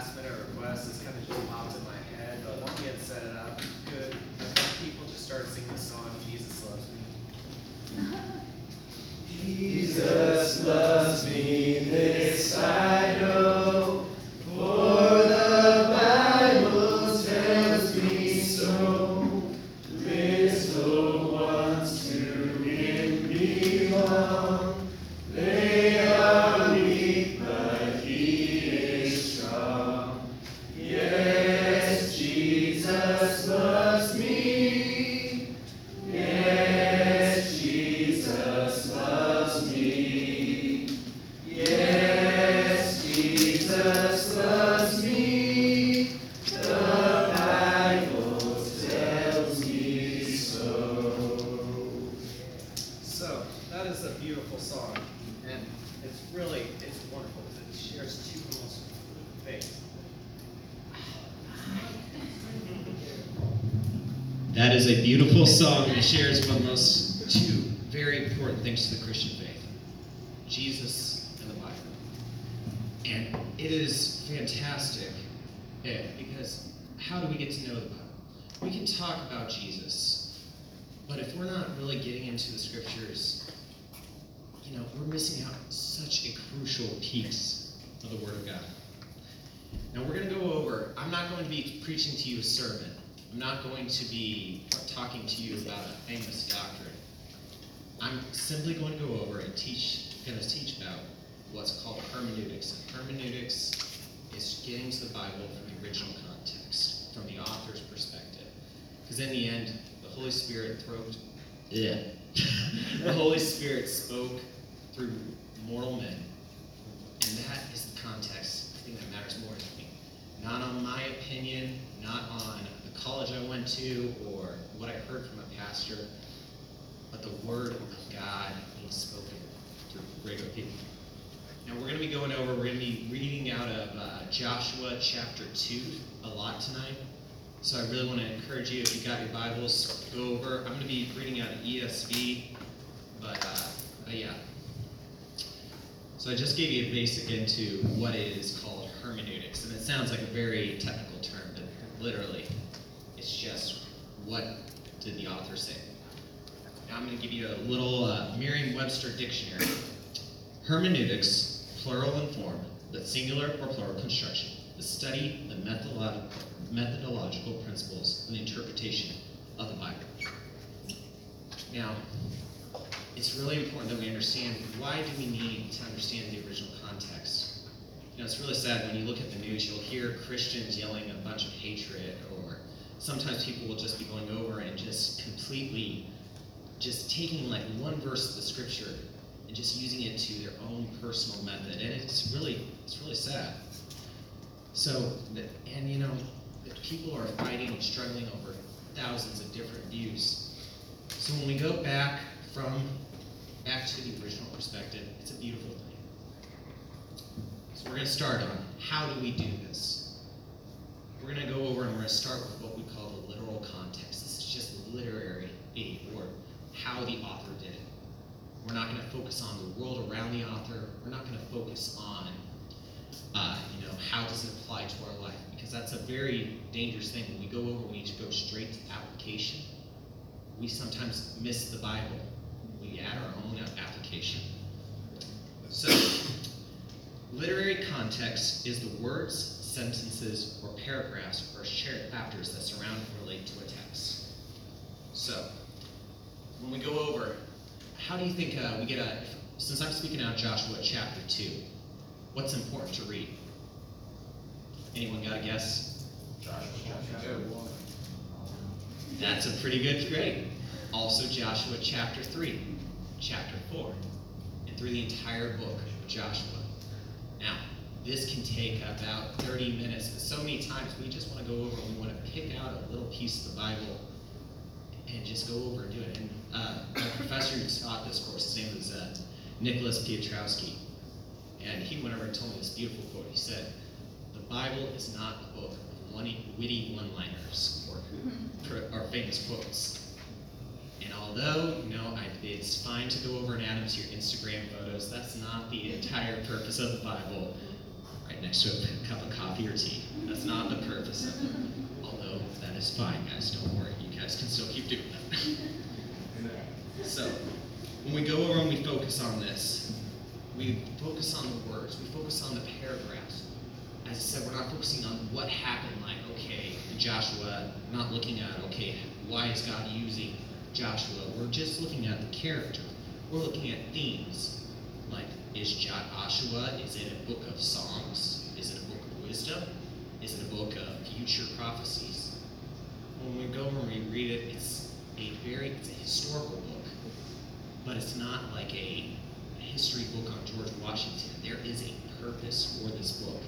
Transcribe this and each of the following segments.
last minute request. It's kind of just popped in my head, but once we had set it up, good. People just started singing the song "Jesus Loves Me." Jesus song that shares one of most two very important things to the Christian faith Jesus and the Bible. And it is fantastic eh, because how do we get to know the Bible? We can talk about Jesus, but if we're not really getting into the scriptures, you know, we're missing out such a crucial piece of the Word of God. Now we're going to go over, I'm not going to be preaching to you a sermon. I'm not going to be talking to you about a famous doctrine. I'm simply going to go over and teach, going to teach about what's called hermeneutics. And hermeneutics is getting to the Bible from the original context, from the author's perspective. Because in the end, the Holy Spirit throat, yeah, the Holy Spirit spoke through mortal men, and that is the context. I think that matters more to me. Not on my opinion, not on the college I went to, or what I heard from a pastor, but the Word of God being spoken through regular people. Now we're going to be going over, we're going to be reading out of uh, Joshua chapter 2 a lot tonight. So I really want to encourage you, if you got your Bibles, go over. I'm going to be reading out of ESV, but, uh, but yeah. So I just gave you a basic into what is called hermeneutics, and it sounds like a very technical term, but literally, it's just what did the author say. Now I'm going to give you a little uh, Merriam-Webster dictionary. Hermeneutics, plural in form, but singular or plural construction. The study, the methodolo- methodological principles, and interpretation of the Bible. Now, it's really important that we understand why do we need to understand the original context. You know, it's really sad when you look at the news, you'll hear Christians yelling a bunch of hatred, or sometimes people will just be going over and just completely just taking like one verse of the scripture and just using it to their own personal method, and it's really it's really sad. So, and you know, people are fighting and struggling over thousands of different views. So when we go back from back to the original perspective, it's a beautiful thing. So we're going to start on how do we do this? We're going to go over and we're going to start with what we call the literal context. This is just literary aid or how the author did it. We're not going to focus on the world around the author. We're not going to focus on, uh, you know, how does it apply to our life? Because that's a very dangerous thing. When we go over, we need to go straight to application. We sometimes miss the Bible. We add our own application. So, literary context is the words, sentences, or paragraphs or shared chapters that surround and relate to a text. So, when we go over, how do you think uh, we get a, since I'm speaking out Joshua chapter 2, what's important to read? Anyone got a guess? Joshua chapter 1. That's a pretty good grade. Also, Joshua chapter 3, chapter 4, and through the entire book of Joshua. This can take about 30 minutes, but so many times we just want to go over and we want to pick out a little piece of the Bible and just go over and do it. And uh, my professor who taught this course, his name was uh, Nicholas Piotrowski, and he went over and told me this beautiful quote. He said, "The Bible is not a book of witty one-liners or, or famous quotes." And although, you know, I, it's fine to go over and add them to your Instagram photos, that's not the entire purpose of the Bible. Right next to a cup of coffee or tea. That's not the purpose of it. Although that is fine, guys. Don't worry. You guys can still keep doing that. So, when we go over and we focus on this, we focus on the words, we focus on the paragraphs. As I said, we're not focusing on what happened, like, okay, Joshua, not looking at, okay, why is God using Joshua? We're just looking at the character. We're looking at themes. Is Joshua, is it a book of songs? Is it a book of wisdom? Is it a book of future prophecies? When we go and we read it, it's a very, it's a historical book but it's not like a history book on George Washington. There is a purpose for this book,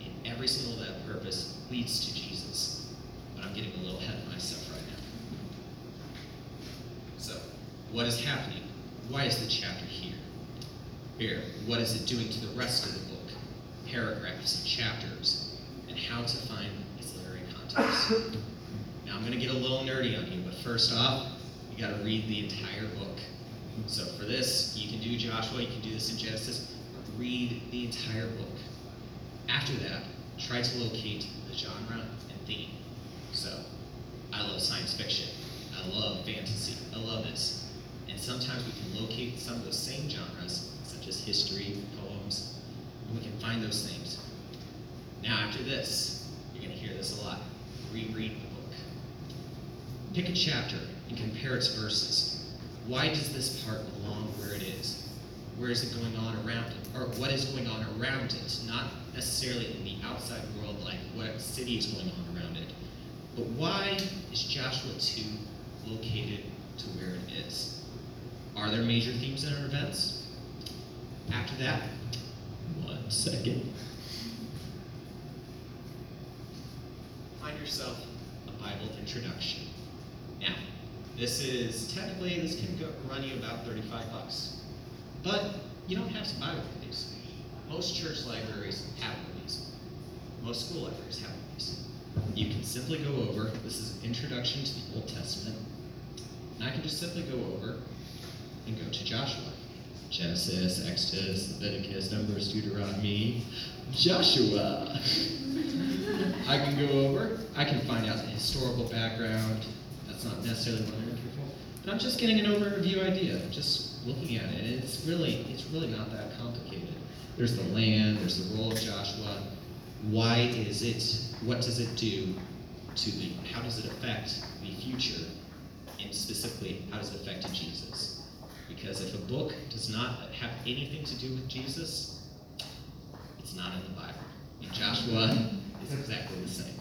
and every single that purpose leads to Jesus. But I'm getting a little ahead of myself right now. So, what is happening? Why is the chapter here? Here, what is it doing to the rest of the book? Paragraphs and chapters, and how to find its literary context. Now, I'm going to get a little nerdy on you, but first off, you got to read the entire book. So for this, you can do Joshua, you can do this in Genesis, read the entire book. After that, try to locate the genre and theme. So, I love science fiction. I love fantasy. I love this. And sometimes we can locate some of those same genres, as history, poems, and we can find those things. Now, after this, you're going to hear this a lot. Reread the book. Pick a chapter and compare its verses why does this part belong where it is? Where is it going on around it? Or what is going on around it? Not necessarily in the outside world, like what city is going on around it. But why is Joshua 2 located to where it is? Are there major themes in our events? After that, one second. Find yourself a Bible introduction. Now, this is technically this can go, run you about 35 bucks, but you don't have to buy one of these. Most church libraries have one of these. Most school libraries have one of these. You can simply go over. This is an introduction to the Old Testament, and I can just simply go over and go to Joshua. Genesis, Exodus, Leviticus, Numbers, Deuteronomy, Joshua. I can go over. I can find out the historical background. That's not necessarily what I'm looking for, but I'm just getting an overview idea. Just looking at it, it's really, it's really not that complicated. There's the land. There's the role of Joshua. Why is it? What does it do to the? How does it affect the future? And specifically, how does it affect Jesus? Because if a book does not have anything to do with Jesus, it's not in the Bible. And Joshua is exactly the same.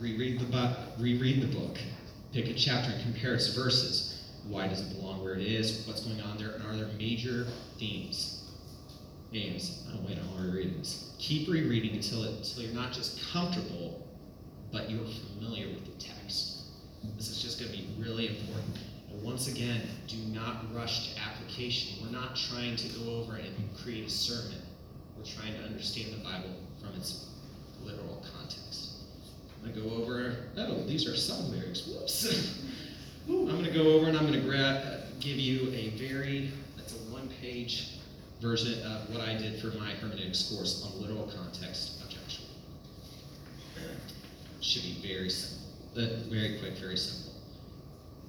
Reread the, bu- reread the book. Pick a chapter and compare its verses. Why does it belong where it is? What's going on there? And are there major themes? Names. Oh, wait, I want to read this. Keep rereading until, it, until you're not just comfortable, but you're familiar with the text. This is just going to be really important. And once again, do not rush to application. We're not trying to go over and create a sermon. We're trying to understand the Bible from its literal context. I'm going to go over, oh, these are song lyrics. Whoops. I'm going to go over and I'm going to grab, give you a very, that's a one page version of what I did for my hermeneutics course on literal context. Should be very simple, uh, very quick, very simple.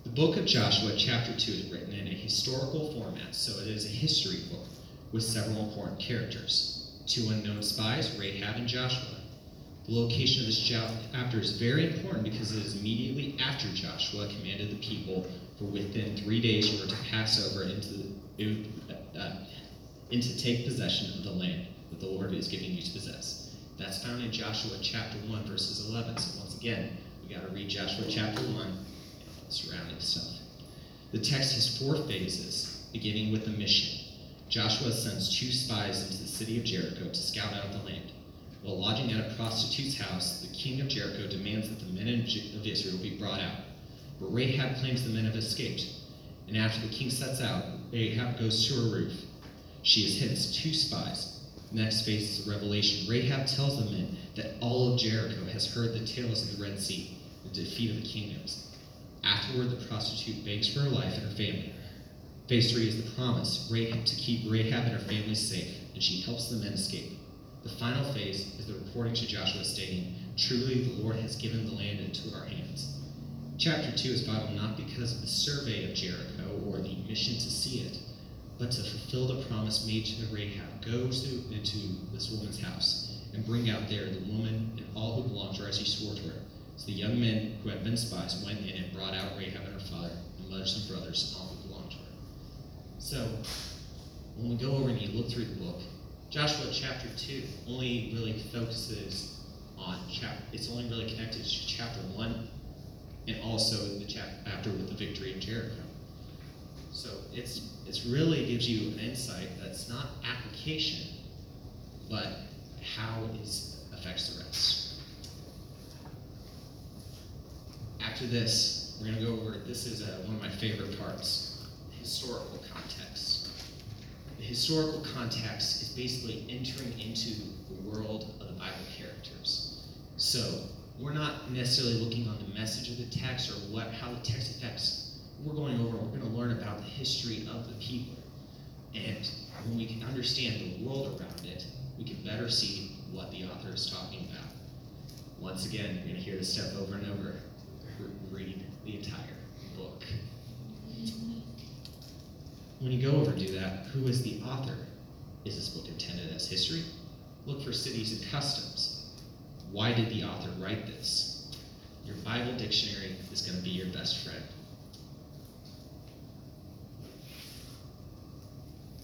The book of Joshua, chapter 2, is written in a historical format, so it is a history book with several important characters. Two unknown spies, Rahab and Joshua. The location of this chapter is very important because it is immediately after Joshua commanded the people for within three days you were to pass over into the, uh, into take possession of the land that the Lord is giving you to possess. That's found in Joshua chapter 1, verses 11. So once again, we got to read Joshua chapter 1 and surrounding stuff. The text has four phases, beginning with the mission. Joshua sends two spies into the city of Jericho to scout out the land. While lodging at a prostitute's house, the king of Jericho demands that the men of Israel be brought out. But Rahab claims the men have escaped. And after the king sets out, Rahab goes to her roof. She has as two spies. Next phase is revelation. Rahab tells the men that all of Jericho has heard the tales of the Red Sea, the defeat of the kingdoms. Afterward, the prostitute begs for her life and her family. Phase three is the promise Rahab, to keep Rahab and her family safe, and she helps the men escape. The final phase is the reporting to Joshua stating, Truly the Lord has given the land into our hands. Chapter 2 is vital not because of the survey of Jericho or the mission to see it, but to fulfill the promise made to Rahab. Go to, into this woman's house and bring out there the woman and all who belong to her as he swore to her. So the young men who had been spies went in and brought out Rahab and her father, and mothers and brothers, and all who belonged to her. So, when we go over and you look through the book, Joshua chapter 2 only really focuses on chapter, it's only really connected to chapter 1 and also the chapter after with the victory of Jericho. So it's it's really gives you an insight that's not application, but how it affects the rest. After this, we're going to go over. This is uh, one of my favorite parts: historical context. The historical context is basically entering into the world of the Bible characters. So we're not necessarily looking on the message of the text or what how the text affects. We're going over. We're going to learn about the history of the people, and when we can understand the world around it, we can better see what the author is talking about. Once again, you're going to hear this step over and over. Read the entire book. When you go over and do that, who is the author? Is this book intended as history? Look for cities and customs. Why did the author write this? Your Bible dictionary is going to be your best friend.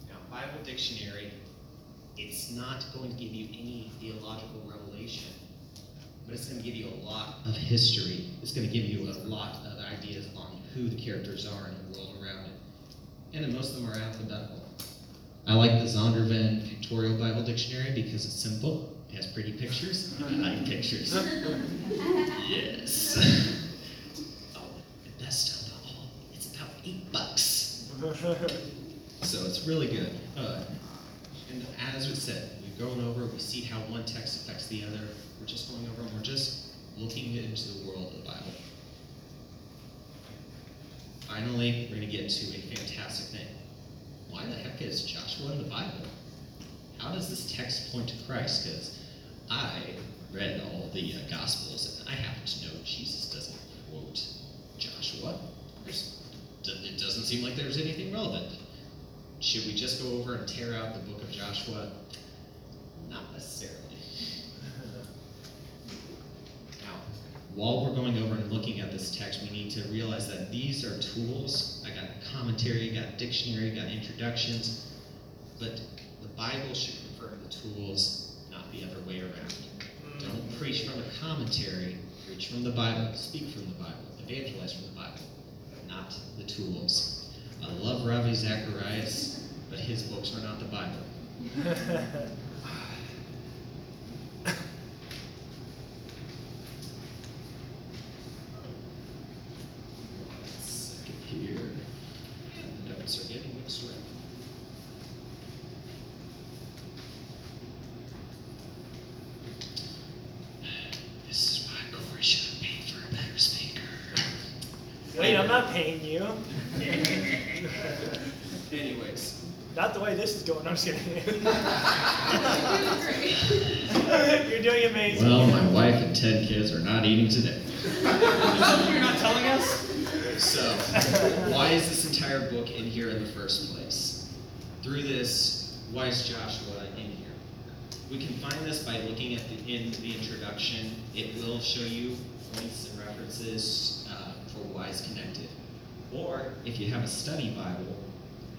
Now, Bible dictionary, it's not going to give you any theological revelation, but it's going to give you a lot of history. It's going to give you a lot of ideas on who the characters are in the world around it. And then most of them are alphabetical. I like the Zondervan Pictorial Bible Dictionary because it's simple. It has pretty pictures. I like pictures. yes. Oh, the best of all, it's about eight bucks. It's really good. Uh, and as we said, we've gone over, we see how one text affects the other. We're just going over and we're just looking into the world of the Bible. Finally, we're going to get to a fantastic thing. Why the heck is Joshua in the Bible? How does this text point to Christ? Because I read all the uh, Gospels and I happen to know Jesus doesn't quote Joshua. There's, it doesn't seem like there's anything relevant. Should we just go over and tear out the book of Joshua? Not necessarily. Now, while we're going over and looking at this text, we need to realize that these are tools. I got commentary, I got dictionary, I got introductions, but the Bible should confirm the tools, not the other way around. Don't preach from a commentary, preach from the Bible, speak from the Bible, evangelize from the Bible, not the tools. I love Ravi Zacharias, but his books are not the Bible. Second here. And the notes are getting mixed around. This is why Corey should have paid for a better speaker. Wait, I'm not paying you. Anyways, Not the way this is going. I'm just kidding. You're doing amazing. well, my wife and ten kids are not eating today. You're not telling us? So, why is this entire book in here in the first place? Through this, why is Joshua in here? We can find this by looking at the in the introduction. It will show you points and references uh, for why it's connected. Or if you have a study Bible,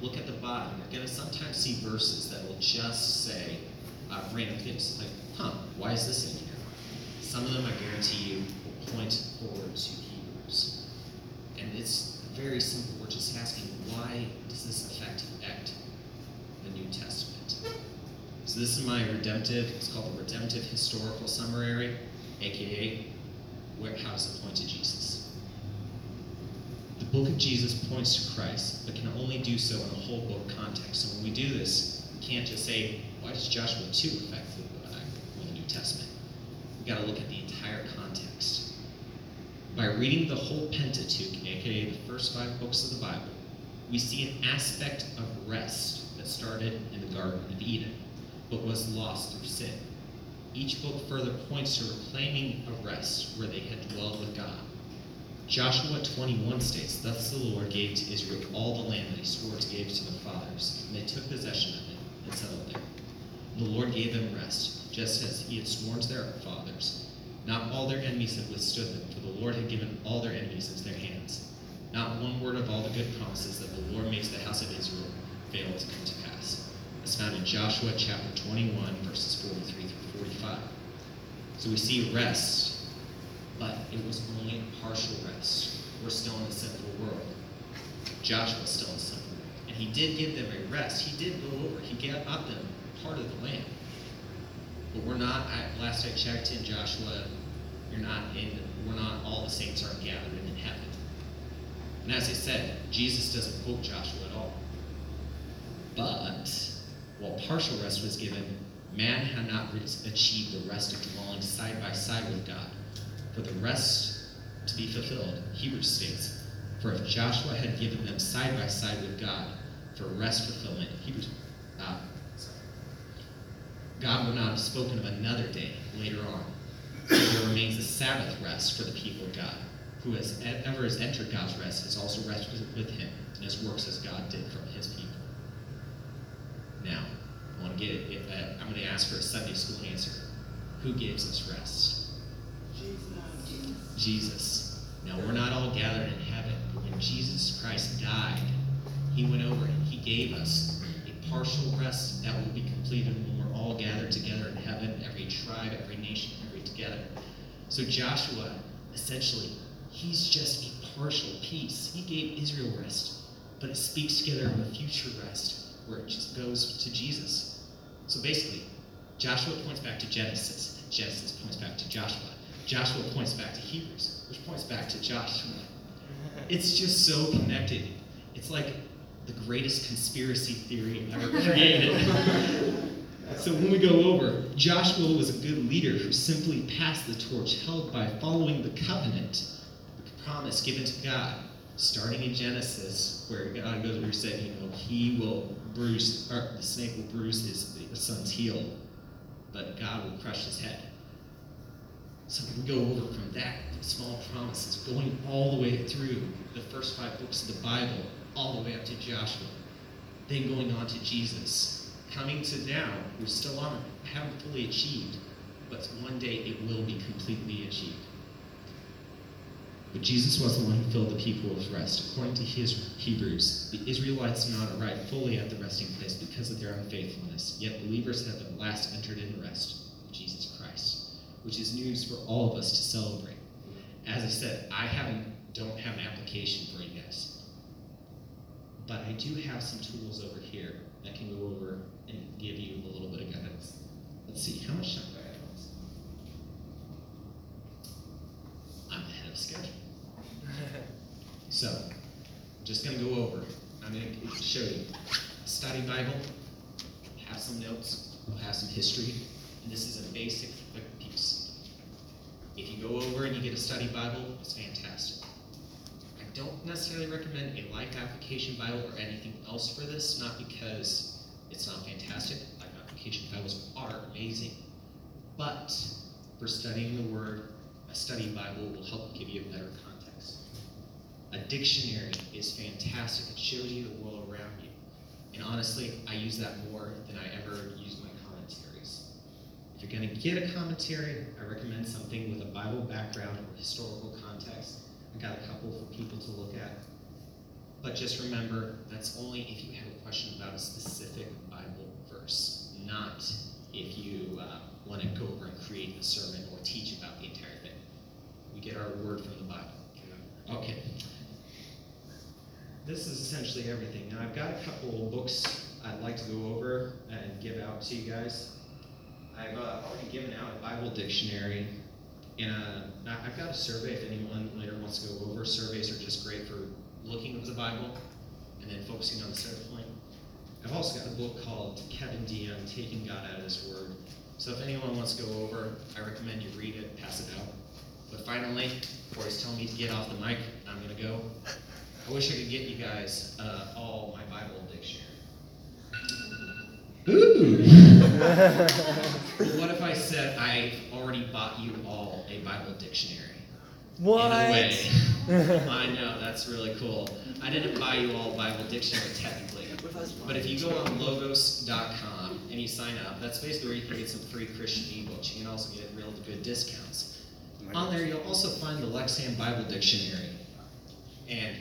look at the bottom. You're going to sometimes see verses that will just say uh, random things like, "Huh, why is this in here?" Some of them, I guarantee you, will point forward to Hebrews. And it's very simple. We're just asking, why does this affect the New Testament? So this is my redemptive, it's called the Redemptive Historical Summary, aka where, how does it point to Jesus? The book of Jesus points to Christ, but can only do so in a whole book context. So when we do this, we can't just say, why does Joshua 2 affect the, the New Testament? We've got to look at the entire context. By reading the whole Pentateuch, aka the first five books of the Bible, we see an aspect of rest that started in the Garden of Eden, but was lost through sin. Each book further points to reclaiming a rest where they had dwelled with God. Joshua 21 states, Thus the Lord gave to Israel all the land that he swore to give to their fathers, and they took possession of it and settled there. The Lord gave them rest, just as he had sworn to their fathers. Not all their enemies had withstood them, for the Lord had given all their enemies into their hands. Not one word of all the good promises that the Lord makes the house of Israel failed to come to pass. As found in Joshua chapter 21, verses 43 through 45. So we see rest, but it was only a partial rest. We're still in a sinful world. Joshua's still in a sinful world. And he did give them a rest. He did go over. He gave up them part of the land. But we're not, I, last I checked in Joshua, you're not in, we're not, all the saints aren't gathered in heaven. And as I said, Jesus doesn't quote Joshua at all. But while partial rest was given, man had not achieved the rest of dwelling side by side with God. For the rest to be fulfilled, Hebrews states, For if Joshua had given them side by side with God for rest fulfillment, Hebrews, uh. God would not have spoken of another day later on. There remains a Sabbath rest for the people of God. Who has ever has entered God's rest has also rested with him in his works as God did from his people. Now, I want to get if uh, I'm going to ask for a Sunday school answer. Who gives us rest? Jesus. Jesus. Now we're not all gathered in heaven, but when Jesus Christ died, he went over and he gave us a partial rest that will be completed when we're all gathered together in heaven, every tribe, every nation, every together. So Joshua, essentially, he's just a partial peace. He gave Israel rest, but it speaks together of a future rest where it just goes to Jesus. So basically, Joshua points back to Genesis. and Genesis points back to Joshua. Joshua points back to Hebrews, which points back to Joshua. It's just so connected. It's like the greatest conspiracy theory ever created. so when we go over, Joshua was a good leader who simply passed the torch held by following the covenant, the promise given to God, starting in Genesis, where God goes where he said, you know, he will bruise, or the snake will bruise his son's heel, but God will crush his head. So we can go over from that small promises, going all the way through the first five books of the Bible, all the way up to Joshua, then going on to Jesus, coming to now, we're still on haven't fully achieved, but one day it will be completely achieved. But Jesus was the one who filled the people with rest. According to his Hebrews, the Israelites did not arrive fully at the resting place because of their unfaithfulness, yet believers have at last entered in rest, Jesus Christ, which is news for all of us to celebrate. As I said, I haven't don't have an application for you guys. But I do have some tools over here that can go over and give you a little bit of guidance. Let's see, how much time do I have? I'm ahead of schedule. So, I'm just going to go over. I'm going to show you a study Bible, have some notes, we'll have some history, and this is a basic. If you go over and you get a study Bible, it's fantastic. I don't necessarily recommend a life application Bible or anything else for this, not because it's not fantastic. Life application Bibles are amazing. But for studying the Word, a study Bible will help give you a better context. A dictionary is fantastic. It shows you the world around you. And honestly, I use that more than I ever use my commentaries. If you're going to get a commentary, I recommend something with a Bible background or historical context. I got a couple for people to look at. But just remember, that's only if you have a question about a specific Bible verse, not if you uh, want to go over and create a sermon or teach about the entire thing. We get our word from the Bible. Okay. This is essentially everything. Now, I've got a couple books I'd like to go over and give out to you guys. I've uh, already given out a Bible dictionary, and uh, I've got a survey if anyone later wants to go over. Surveys are just great for looking at the Bible and then focusing on the center point. I've also got a book called Kevin DeYoung, Taking God Out of His Word. So if anyone wants to go over, I recommend you read it, pass it out. But finally, before he's telling me to get off the mic, I'm going to go. I wish I could get you guys uh, all my Bible dictionary. Ooh. what if I said I already bought you all a Bible dictionary? What? In a way. I know, that's really cool. I didn't buy you all a Bible dictionary technically. But if you go on logos.com and you sign up, that's basically where you can get some free Christian ebooks. You can also get real good discounts. Oh on there, you'll also find the Lexham Bible Dictionary. And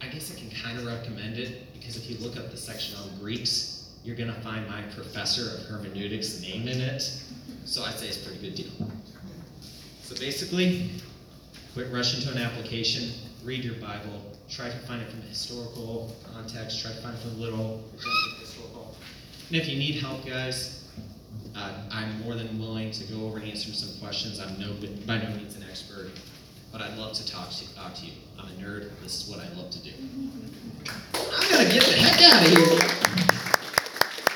I guess I can kind of recommend it because if you look up the section on Greeks, you're going to find my professor of hermeneutics name in it. So I'd say it's a pretty good deal. So basically, quit rushing to an application, read your Bible, try to find it from a historical context, try to find it from literal, historical. And if you need help, guys, uh, I'm more than willing to go over and answer some questions. I'm no, by no means an expert, but I'd love to talk to, talk to you. I'm a nerd. This is what I love to do. I'm gonna get the heck out of here,